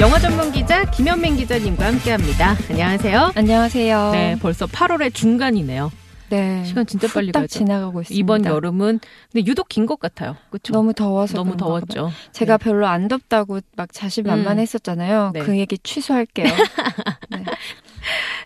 영화 전문 기자 김현민 기자님과 함께합니다. 안녕하세요. 안녕하세요. 네, 벌써 8월의 중간이네요. 네. 시간 진짜 빨리 가죠. 지나가고 있습니다. 이번 여름은 근데 유독 긴 것 같아요. 그렇죠? 너무 더워서 너무 봐요. 더웠죠. 제가 네. 별로 안 덥다고 막 자신만만했었잖아요. 네. 그 얘기 취소할게요. 네.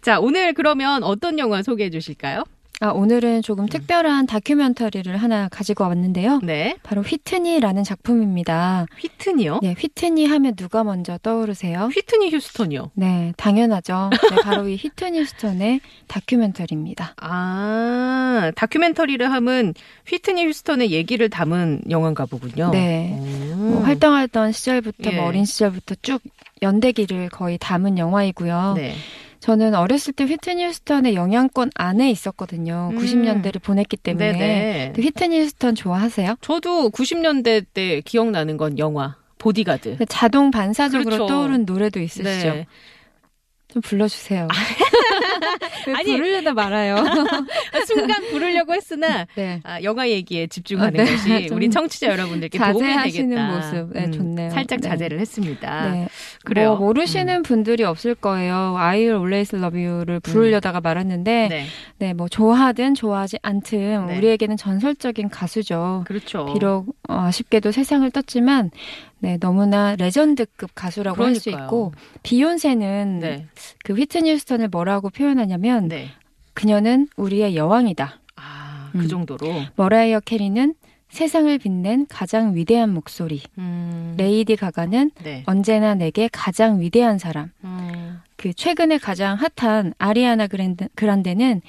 자, 오늘 그러면 어떤 영화 소개해 주실까요? 아, 오늘은 조금 특별한 다큐멘터리를 하나 가지고 왔는데요. 네. 바로 휘트니라는 작품입니다. 휘트니요? 네, 휘트니 하면 누가 먼저 떠오르세요? 휘트니 휴스턴이요. 네, 당연하죠. 네, 바로 이 휘트니 휴스턴의 다큐멘터리입니다. 아, 다큐멘터리를 하면 휘트니 휴스턴의 얘기를 담은 영화인가 보군요. 네. 오. 뭐 활동하던 시절부터 예. 뭐 어린 시절부터 쭉 연대기를 거의 담은 영화이고요. 네. 저는 어렸을 때 휘트니 휴스턴의 영향권 안에 있었거든요. 음. 90년대를 보냈기 때문에. 휘트니 휴스턴 좋아하세요? 저도 90년대 때 기억나는 건 영화 보디가드. 자동 반사적으로 그렇죠. 떠오른 노래도 있으시죠? 네. 좀 불러주세요. 왜 아니. 부르려다 말아요. 순간 부르려고 했으나 네. 아, 영화 얘기에 집중하는 아, 네. 것이 좀 우리 청취자 여러분들께 도움이 자제하시는 되겠다. 음, 모습. 네, 좋네요. 살짝 네. 자제를 했습니다. 네. 그래요. 뭐 모르시는 분들이 없을 거예요. I will always love you를 부르려다가 말았는데, 네. 네, 뭐 좋아하든 좋아하지 않든 네. 우리에게는 전설적인 가수죠. 그렇죠. 비록 어, 아쉽게도 세상을 떴지만 네, 너무나 legend급 가수라고 할 수. 있고 비욘세는 네. 그 휘트니 휴스턴을 뭐라고 표현하냐면 네. 그녀는 우리의 여왕이다. 아, 음. 그 정도로. 머라이어 캐리는 세상을 빛낸 가장 위대한 목소리. 음. 레이디 가가는 네. 언제나 내게 가장 위대한 사람. 음. 그 최근에 가장 핫한 아리아나 그랜드, 그란데는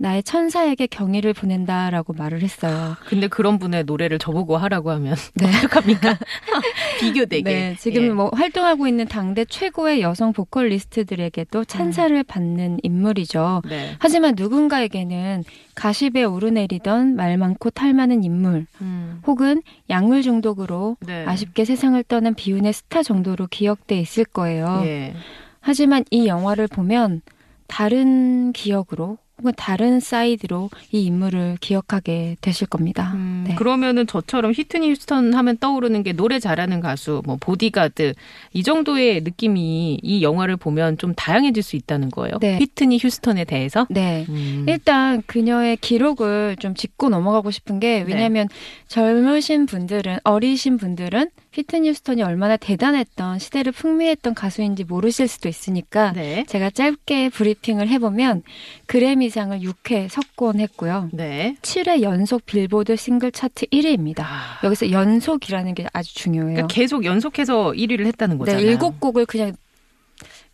나의 천사에게 경의를 보낸다라고 말을 했어요. 근데 그런 분의 노래를 저보고 하라고 하면 네. 어떡합니까? 비교되게. 네, 지금 예. 뭐 활동하고 있는 당대 최고의 여성 보컬리스트들에게도 찬사를 받는 인물이죠. 네. 하지만 누군가에게는 가십에 오르내리던 말 많고 탈 많은 인물, 음. 혹은 약물 중독으로 네. 아쉽게 세상을 떠난 비운의 스타 정도로 기억돼 있을 거예요. 예. 하지만 이 영화를 보면 다른 기억으로 혹은 다른 사이드로 이 인물을 기억하게 되실 겁니다. 음, 네. 그러면은 저처럼 히트니 휴스턴 하면 떠오르는 게 노래 잘하는 가수, 뭐 보디가드 이 정도의 느낌이 이 영화를 보면 좀 다양해질 수 있다는 거예요. 네. 히트니 휴스턴에 대해서. 네. 음. 일단 그녀의 기록을 좀 짚고 넘어가고 싶은 게 왜냐하면 젊으신 분들은 어리신 분들은 휘트니 휴스턴이 얼마나 대단했던 시대를 풍미했던 가수인지 모르실 수도 있으니까 네. 제가 짧게 브리핑을 해보면 그래미상을 6회 석권했고요. 네. 7회 연속 빌보드 싱글 차트 1위입니다. 아, 여기서 연속이라는 게 아주 중요해요. 그러니까 계속 연속해서 1위를 했다는 네, 거잖아요. 일곱 곡을 그냥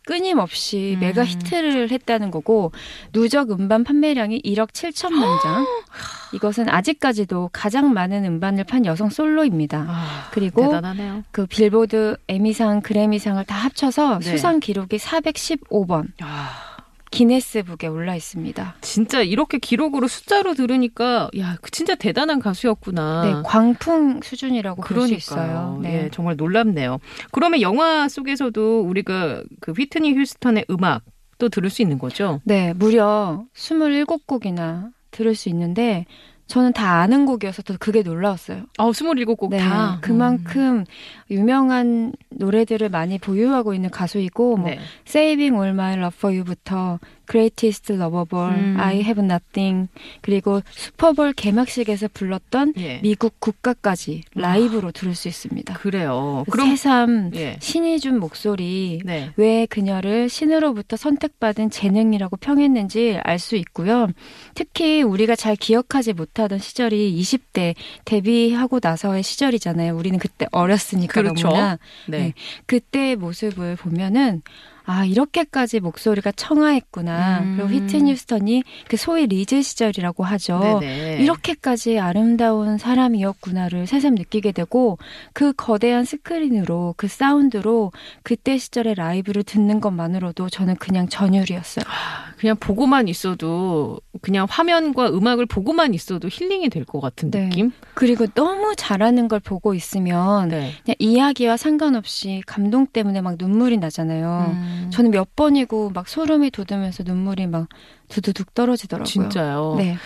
끊임없이 음. 메가 히트를 했다는 거고 누적 음반 판매량이 1억 7천만 장. 이것은 아직까지도 가장 많은 음반을 판 여성 솔로입니다. 아, 그리고 대단하네요. 그 빌보드 에미상, 그래미상을 다 합쳐서 네. 수상 기록이 415번 아, 기네스북에 올라 있습니다. 진짜 이렇게 기록으로 숫자로 들으니까 야, 그 진짜 대단한 가수였구나. 네, 광풍 수준이라고 볼 수. 있어요. 네. 예, 정말 놀랍네요. 그러면 영화 속에서도 우리가 그 휘트니 휴스턴의 음악 또 들을 수 있는 거죠? 네, 무려 27곡이나 들을 수 있는데 저는 다 아는 곡이어서 더 그게 놀라웠어요. 아, 27곡 네, 다. 그만큼 유명한 노래들을 많이 보유하고 있는 가수이고 음. 뭐 네. Saving All My Love For You부터 Greatest Love of All, 음. I Have Nothing 그리고 슈퍼볼 개막식에서 불렀던 예. 미국 국가까지 라이브로 들을 수 있습니다. 그래요. 그 그럼 새삼 예. 신이 준 목소리 네. 왜 그녀를 신으로부터 선택받은 재능이라고 평했는지 알 수 있고요. 특히 우리가 잘 기억하지 못하던 시절이 20대 데뷔하고 나서의 시절이잖아요. 우리는 그때 어렸으니까 그렇죠. 너무나 네. 네. 그때의 모습을 보면은 아 이렇게까지 목소리가 청아했구나. 음. 그리고 휘트니 휴스턴이 그 소위 리즈 시절이라고 하죠. 네네. 이렇게까지 아름다운 사람이었구나를 새삼 느끼게 되고 그 거대한 스크린으로 그 사운드로 그때 시절의 라이브를 듣는 것만으로도 저는 그냥 전율이었어요. 그냥 보고만 있어도 그냥 화면과 음악을 보고만 있어도 힐링이 될 것 같은 네. 느낌. 그리고 너무 잘하는 걸 보고 있으면 네. 그냥 이야기와 상관없이 감동 때문에 막 눈물이 나잖아요. 음, 저는 몇 번이고 막 소름이 돋으면서 눈물이 막 두두둑 떨어지더라고요. 진짜요. 네.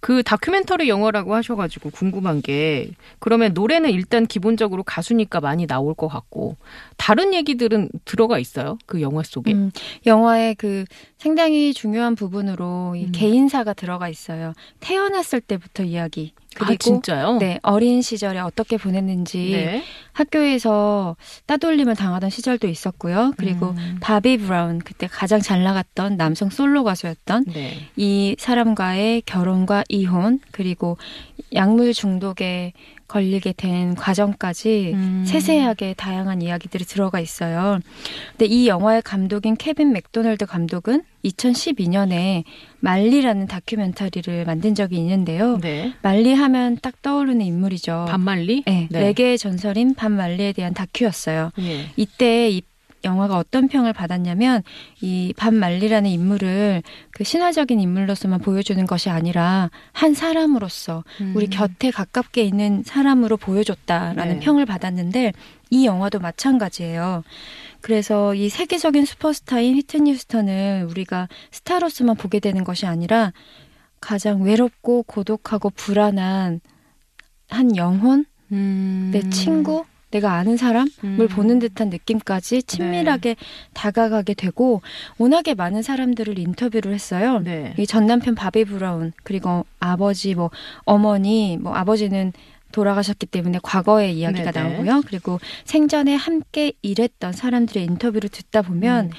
그 다큐멘터리 영화라고 하셔가지고 궁금한 게 그러면 노래는 일단 기본적으로 가수니까 많이 나올 것 같고 다른 얘기들은 들어가 있어요 그 영화 속에. 음, 영화의 그 상당히 중요한 부분으로 이 음. 개인사가 들어가 있어요. 태어났을 때부터 이야기. 그리고 아 진짜요? 네, 어린 시절에 어떻게 보냈는지 네. 학교에서 따돌림을 당하던 시절도 있었고요. 그리고 음. 바비 브라운 그때 가장 잘 나갔던 남성 솔로 가수였던 네. 이 사람과의 결혼과 이혼 그리고 약물 중독에 걸리게 된 과정까지 음. 세세하게 다양한 이야기들이 들어가 있어요. 근데 이 영화의 감독인 케빈 맥도널드 감독은 2012년에 말리라는 다큐멘터리를 만든 적이 있는데요. 네. 말리 하면 딱 떠오르는 인물이죠. 반말리? 네, 네. 레게의 전설인 반 말리에 대한 다큐였어요. 예. 이때 이 영화가 어떤 평을 받았냐면 이반 말리라는 인물을 그 신화적인 인물로서만 보여주는 것이 아니라 한 사람으로서 우리 음. 곁에 가깝게 있는 사람으로 보여줬다라는 네. 평을 받았는데 이 영화도 마찬가지예요. 그래서 이 세계적인 슈퍼스타인 휘트니 휴스턴을 우리가 스타로서만 보게 되는 것이 아니라 가장 외롭고 고독하고 불안한 한 영혼, 음. 내 친구, 내가 아는 사람을 음. 보는 듯한 느낌까지 친밀하게 다가가게 되고 워낙에 많은 사람들을 인터뷰를 했어요. 네. 이전 남편 바비 브라운 그리고 아버지 뭐 어머니 뭐 아버지는 돌아가셨기 때문에 과거의 이야기가 네네. 나오고요. 그리고 생전에 함께 일했던 사람들의 인터뷰를 듣다 보면 음.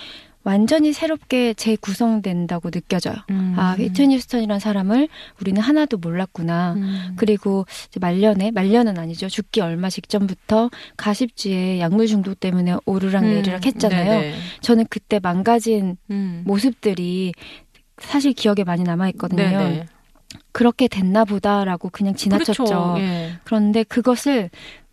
완전히 새롭게 재구성된다고 느껴져요. 음. 아, 휘트니 휴스턴이라는 사람을 우리는 하나도 몰랐구나. 음. 그리고 말년에 말년은 아니죠. 죽기 얼마 직전부터 가십지에 약물 중독 때문에 오르락 내리락 했잖아요. 음. 네네. 저는 그때 망가진 음. 모습들이 사실 기억에 많이 남아 있거든요. 네네. 그렇게 됐나 보다라고 그냥 지나쳤죠. 그렇죠. 예. 그런데 그것을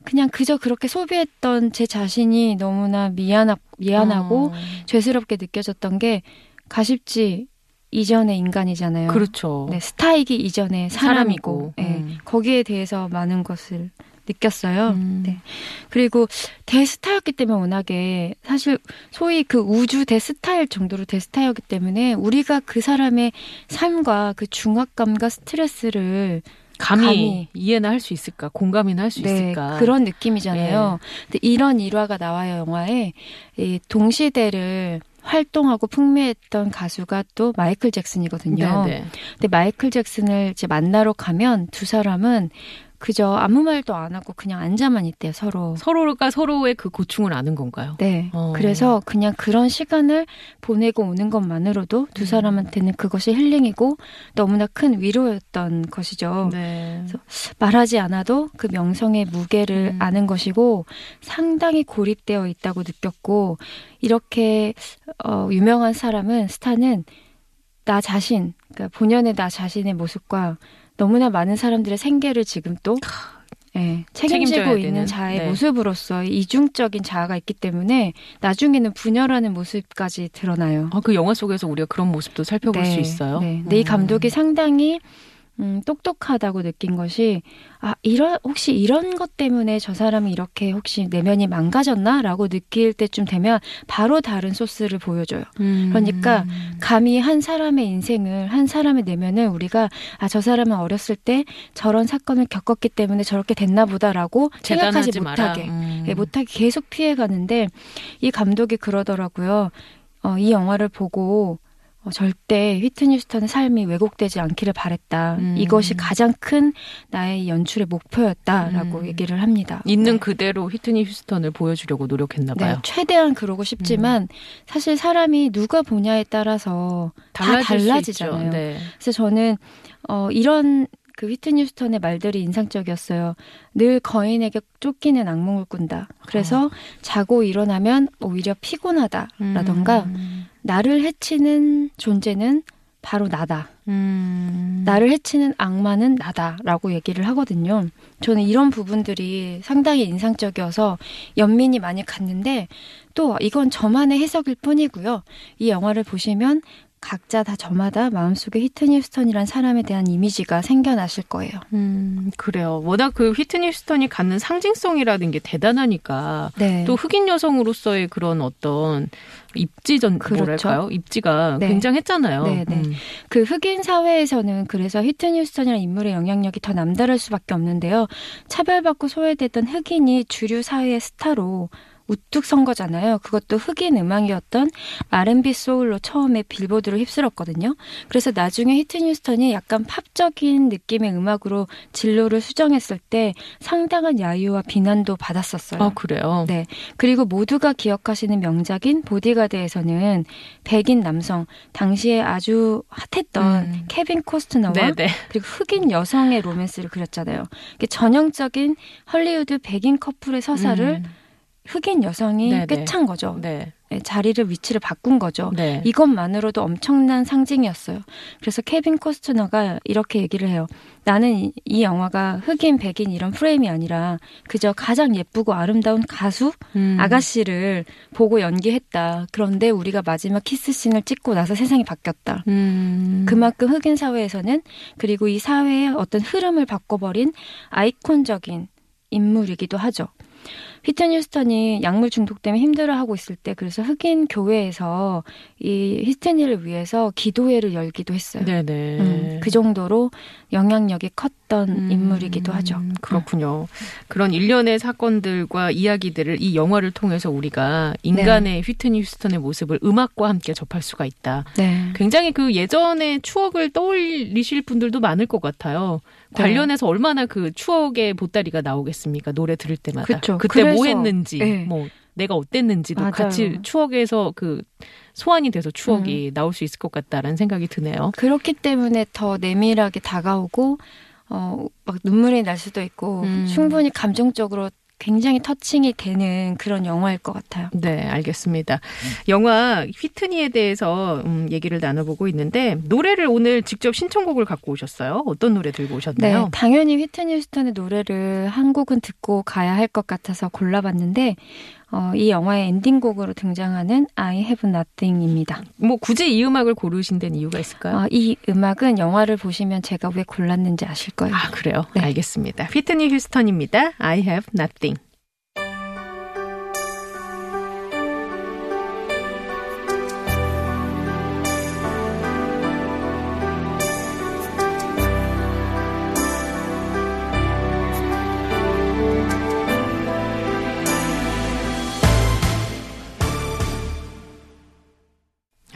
그냥 그저 그렇게 소비했던 제 자신이 너무나 미안하, 미안하고 어. 죄스럽게 느껴졌던 게 가십지 이전의 인간이잖아요. 그렇죠. 네, 스타이기 이전의 사람이고, 사람이고. 예, 음. 거기에 대해서 많은 것을 느꼈어요. 음. 네. 그리고 대스타였기 때문에 워낙에 사실 소위 그 우주 대스타일 정도로 대스타였기 때문에 우리가 그 사람의 삶과 그 중압감과 스트레스를 감히, 감히. 이해나 할 수 있을까? 공감이나 할 수 네, 있을까? 예. 그런 느낌이잖아요. 근데 이런 일화가 나와요 영화에 이 동시대를 활동하고 풍미했던 가수가 또 마이클 잭슨이거든요. 네네. 근데 마이클 잭슨을 이제 만나러 가면 두 사람은 그저 아무 말도 안 하고 그냥 앉아만 있대요 서로. 서로가 서로의 그 고충을 아는 건가요? 네. 어. 그래서 그냥 그런 시간을 보내고 오는 것만으로도 두 음. 사람한테는 그것이 힐링이고 너무나 큰 위로였던 것이죠. 네. 말하지 않아도 그 명성의 무게를 음. 아는 것이고 상당히 고립되어 있다고 느꼈고 이렇게 어, 유명한 사람은 스타는 나 자신, 그러니까 본연의 나 자신의 모습과 너무나 많은 사람들의 생계를 지금 또 예, 책임지고 있는 되는, 자의 네. 모습으로서 이중적인 자아가 있기 때문에 나중에는 분열하는 모습까지 드러나요. 아, 그 영화 속에서 우리가 그런 모습도 살펴볼 수 있어요. 네. 음. 감독이 상당히 음, 똑똑하다고 느낀 것이 아 이런 혹시 이런 것 때문에 저 사람이 이렇게 혹시 내면이 망가졌나라고 느낄 때쯤 되면 바로 다른 소스를 보여줘요. 음. 그러니까 감히 한 사람의 인생을 한 사람의 내면을 우리가 아 저 사람은 어렸을 때 저런 사건을 겪었기 때문에 저렇게 됐나 보다라고 생각하지. 못하게 음. 예, 못하게 계속 피해가는데 이 감독이 그러더라고요. 어, 이 영화를 보고 어, 절대 휘트니 휴스턴의 삶이 왜곡되지 않기를 바랬다. 음. 이것이 가장 큰 나의 연출의 목표였다라고 음. 얘기를 합니다. 있는 네. 그대로 휘트니 휴스턴을 보여주려고 노력했나 네, 봐요. 음. 최대한 그러고 싶지만 사실 사람이 누가 보냐에 따라서 다 달라지잖아요. 네. 그래서 저는 어, 이런 그 휘트니 휴스턴의 말들이 인상적이었어요. 늘 거인에게 쫓기는 악몽을 꾼다. 그래서 어. 자고 일어나면 오히려 피곤하다라던가 음. 나를 해치는 존재는 바로 나다. 음. 나를 해치는 악마는 나다라고 얘기를 하거든요. 저는 이런 부분들이 상당히 인상적이어서 연민이 많이 갔는데 또 이건 저만의 해석일 뿐이고요. 이 영화를 보시면 각자 다 저마다 마음속에 히트니 휴스턴이란 사람에 대한 이미지가 생겨나실 거예요. 음, 그래요. 워낙 그 휘트니 휴스턴이 갖는 상징성이라는 게 대단하니까 네. 또 흑인 여성으로서의 그런 어떤 입지전 그렇죠. 뭐랄까요? 입지가 네. 굉장했잖아요. 네, 네. 음. 그 흑인 사회에서는 그래서 히트니 휴스턴이라는 인물의 영향력이 더 남다를 수밖에 없는데요. 차별받고 소외됐던 흑인이 주류 사회의 스타로 우뚝 선 거잖아요. 그것도 흑인 음악이었던 R&B 소울로 처음에 빌보드를 휩쓸었거든요. 그래서 나중에 히트니 휴스턴이 약간 팝적인 느낌의 음악으로 진로를 수정했을 때 상당한 야유와 비난도 받았었어요. 아, 그래요. 네. 그리고 모두가 기억하시는 명작인 보디가드에서는 백인 남성, 당시에 아주 hot했던 음. 케빈 코스트너와 네, 네. 그리고 흑인 여성의 로맨스를 그렸잖아요. 전형적인 헐리우드 백인 커플의 서사를 음. 흑인 여성이 네, 네. 꿰찬 거죠. 네. 네, 자리를 위치를 바꾼 거죠. 네. 이것만으로도 엄청난 상징이었어요. 그래서 케빈 코스트너가 이렇게 얘기를 해요. 나는 이, 이 영화가 흑인, 백인 이런 프레임이 아니라 그저 가장 예쁘고 아름다운 가수 음. 아가씨를 보고 연기했다. 그런데 우리가 마지막 키스 씬을 찍고 나서 세상이 바뀌었다. 음. 그만큼 흑인 사회에서는 그리고 이 사회의 어떤 흐름을 바꿔버린 아이콘적인 인물이기도 하죠. 휘트니 휴스턴이 약물 중독 때문에 힘들어하고 있을 때 그래서 흑인 교회에서 이 히트니를 위해서 기도회를 열기도 했어요. 네네. 음, 그 정도로 영향력이 컸던 음, 인물이기도 하죠. 그렇군요. 그런 일련의 사건들과 이야기들을 이 영화를 통해서 우리가 인간의 휘트니 휴스턴의 모습을 음악과 함께 접할 수가 있다. 네. 굉장히 그 예전의 추억을 떠올리실 분들도 많을 것 같아요. 네. 관련해서 얼마나 그 추억의 보따리가 나오겠습니까? 노래 들을 때마다. 그쵸. 그때 뭐 그래서, 했는지, 네. 뭐 내가 어땠는지도 맞아요. 같이 추억에서 그 소환이 돼서 음. 추억이 나올 수 있을 것 같다라는 생각이 드네요. 그렇기 때문에 더 내밀하게 다가오고 어, 막 눈물이 날 수도 있고 음. 충분히 감정적으로 굉장히 터칭이 되는 그런 영화일 것 같아요. 네, 알겠습니다. 영화 휘트니에 대해서 음, 얘기를 나눠보고 있는데 노래를 오늘 직접 신청곡을 갖고 오셨어요. 어떤 노래 들고 네, 오셨나요? 당연히 휘트니 휴스턴의 노래를 한 곡은 듣고 가야 할 것 같아서 골라봤는데 어, 이 영화의 엔딩곡으로 등장하는 I Have Nothing입니다. 뭐 굳이 이 음악을 고르신 데는 이유가 있을까요? 어, 이 음악은 영화를 보시면 제가 왜 골랐는지 아실 거예요. 아, 그래요? 네. 알겠습니다. 휘트니 휴스턴입니다. I have nothing.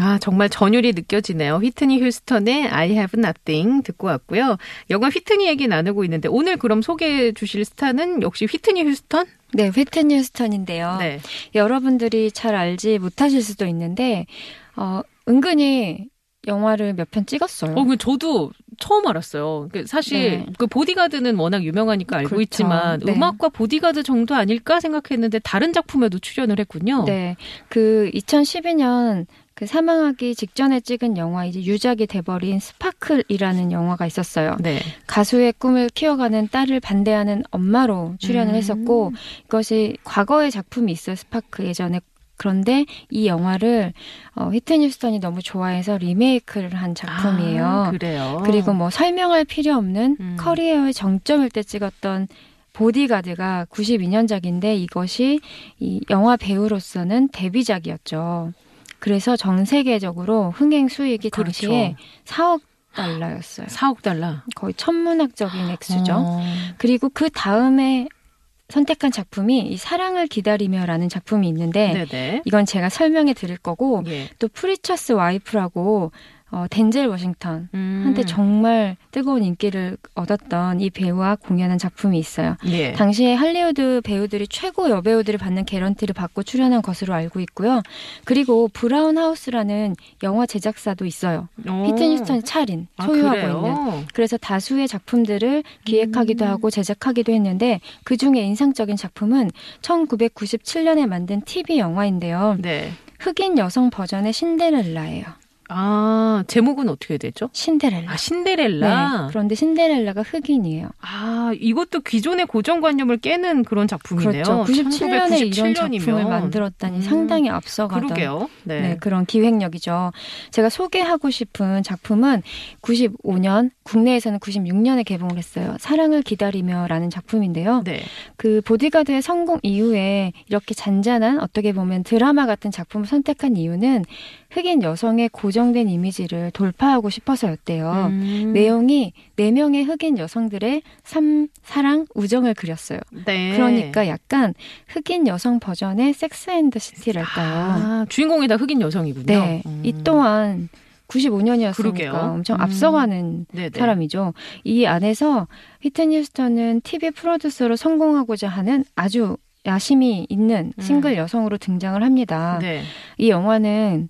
아, 정말 전율이 느껴지네요. 휘트니 휴스턴의 I have nothing 듣고 왔고요. 영화 휘트니 얘기 나누고 있는데 오늘 그럼 소개해 주실 스타는 역시 휘트니 휴스턴? 네, 휘트니 휴스턴인데요. 네. 여러분들이 잘 알지 못하실 수도 있는데 어, 은근히 영화를 몇 편 찍었어요. 어, 그 저도 처음 알았어요. 그 사실 네. 그 보디가드는 워낙 유명하니까 알고 그렇죠. 있지만 네. 음악과 보디가드 정도 아닐까 생각했는데 다른 작품에도 출연을 했군요. 네, 그 2012년 그 사망하기 직전에 찍은 영화 이제 유작이 돼버린 스파클이라는 영화가 있었어요. 네. 가수의 꿈을 키워가는 딸을 반대하는 엄마로 출연을 음. 했었고 이것이 과거의 작품이 있어요. 스파클 예전에 그런데 이 영화를 어, 휘트니 휴스턴이 너무 좋아해서 리메이크를 한 작품이에요. 아, 그래요. 그리고 뭐 설명할 필요 없는 음. 커리어의 정점일 때 찍었던 보디가드가 92년작인데 이것이 이 영화 배우로서는 데뷔작이었죠. 그래서 전 세계적으로 흥행 수익이 그렇죠. 당시에 4억 달러였어요. 4억 달러. 거의 천문학적인 액수죠. 어. 그리고 그 다음에 선택한 작품이 이 사랑을 기다리며라는 작품이 있는데 네네. 이건 제가 설명해 드릴 거고 예. 또 프리처스 와이프라고 어, 덴젤 워싱턴 음. 정말 뜨거운 인기를 얻었던 이 배우와 공연한 작품이 있어요. 예. 당시에 할리우드 배우들이 최고 여배우들을 받는 개런티를 받고 출연한 것으로 알고 있고요. 그리고 브라운 하우스라는 영화 제작사도 있어요. 오. 피트 뉴스턴이 차린 아, 소유하고 그래요? 있는. 그래서 다수의 작품들을 기획하기도 음. 하고 제작하기도 했는데 그 중에 인상적인 작품은 1997년에 만든 TV 영화인데요. 네. 흑인 여성 버전의 신데렐라예요. 아, 제목은 어떻게 되죠? 신데렐라. 아, 신데렐라. 네. 그런데 신데렐라가 흑인이에요. 아, 이것도 기존의 고정관념을 깨는 그런 작품이네요. 그렇죠. 97년에 이런 1997년이면. 작품을 만들었다니 음. 상당히 앞서가던 그러게요. 네. 네, 그런 기획력이죠. 제가 소개하고 싶은 작품은 95년, 국내에서는 96년에 개봉을 했어요. 사랑을 기다리며라는 작품인데요. 네. 그 보디가드의 성공 이후에 이렇게 잔잔한 어떻게 보면 드라마 같은 작품을 선택한 이유는 흑인 여성의 고정 된 이미지를 돌파하고 싶어서였대요. 음. 내용이 네 명의 흑인 여성들의 삶, 사랑, 우정을 그렸어요. 네. 그러니까 약간 흑인 여성 버전의 섹스 앤드 시티랄까요. 아, 주인공이 다 흑인 여성이군요. 네. 음. 이 또한 95년이었으니까 그러게요. 엄청 음. 앞서가는 네네. 사람이죠. 이 안에서 히트니 휴스턴은 TV 프로듀서로 성공하고자 하는 아주 야심이 있는 음. 싱글 여성으로 등장을 합니다. 네. 이 영화는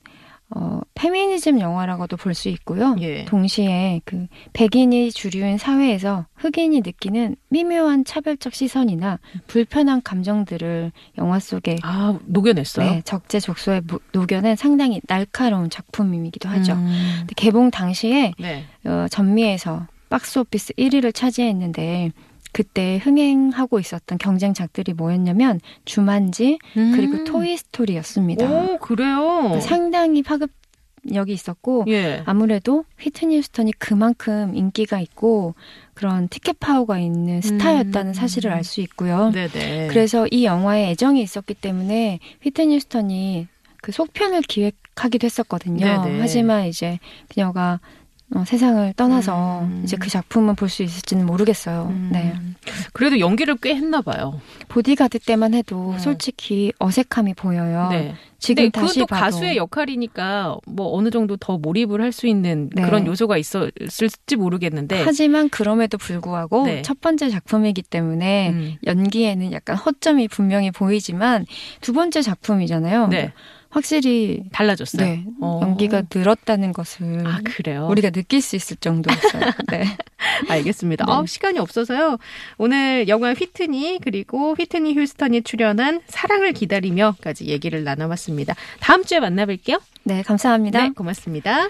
어, 페미니즘 영화라고도 볼 수 있고요. 예. 동시에 그 백인이 주류인 사회에서 흑인이 느끼는 미묘한 차별적 시선이나 불편한 감정들을 영화 속에 아, 녹여냈어요. 네, 적재적소에 무- 녹여낸 상당히 날카로운 작품이기도 하죠. 음. 개봉 당시에 네. 어, 전미에서 박스 오피스 1위를 차지했는데 그때 흥행하고 있었던 경쟁작들이 뭐였냐면 주만지 그리고 음. 토이스토리였습니다. 오, 그래요. 상당히 파급력이 있었고 예. 아무래도 휘트니 휴스턴이 그만큼 인기가 있고 그런 티켓 파워가 있는 스타였다는 음. 사실을 알 수 있고요. 네네. 그래서 이 영화에 애정이 있었기 때문에 휘트니 휴스턴이 그 속편을 기획하기도 했었거든요. 네네. 하지만 이제 그녀가 어, 세상을 떠나서 음. 이제 그 작품은 볼수 있을지는 모르겠어요. 음. 네. 그래도 연기를 꽤 했나 봐요. 보디가드 때만 해도 음. 솔직히 어색함이 보여요. 네. 지금 근데 다시 그것도 봐도 가수의 역할이니까 뭐 어느 정도 더 몰입을 할 수 있는 네. 그런 요소가 있었을지 모르겠는데. 하지만 그럼에도 불구하고 네. 첫 번째 작품이기 때문에 음. 연기에는 약간 허점이 분명히 보이지만 두 번째 작품이잖아요. 네. 확실히 달라졌어요. 네, 어. 연기가 늘었다는 것을 아, 그래요? 우리가 느낄 수 있을 정도였어요. 네. 알겠습니다. 네. 아, 시간이 없어서요. 오늘 영화 휘트니 그리고 휘트니 휴스턴이 출연한 사랑을 기다리며까지 얘기를 나눠봤습니다. 다음 주에 만나뵐게요. 네, 감사합니다. 네, 고맙습니다.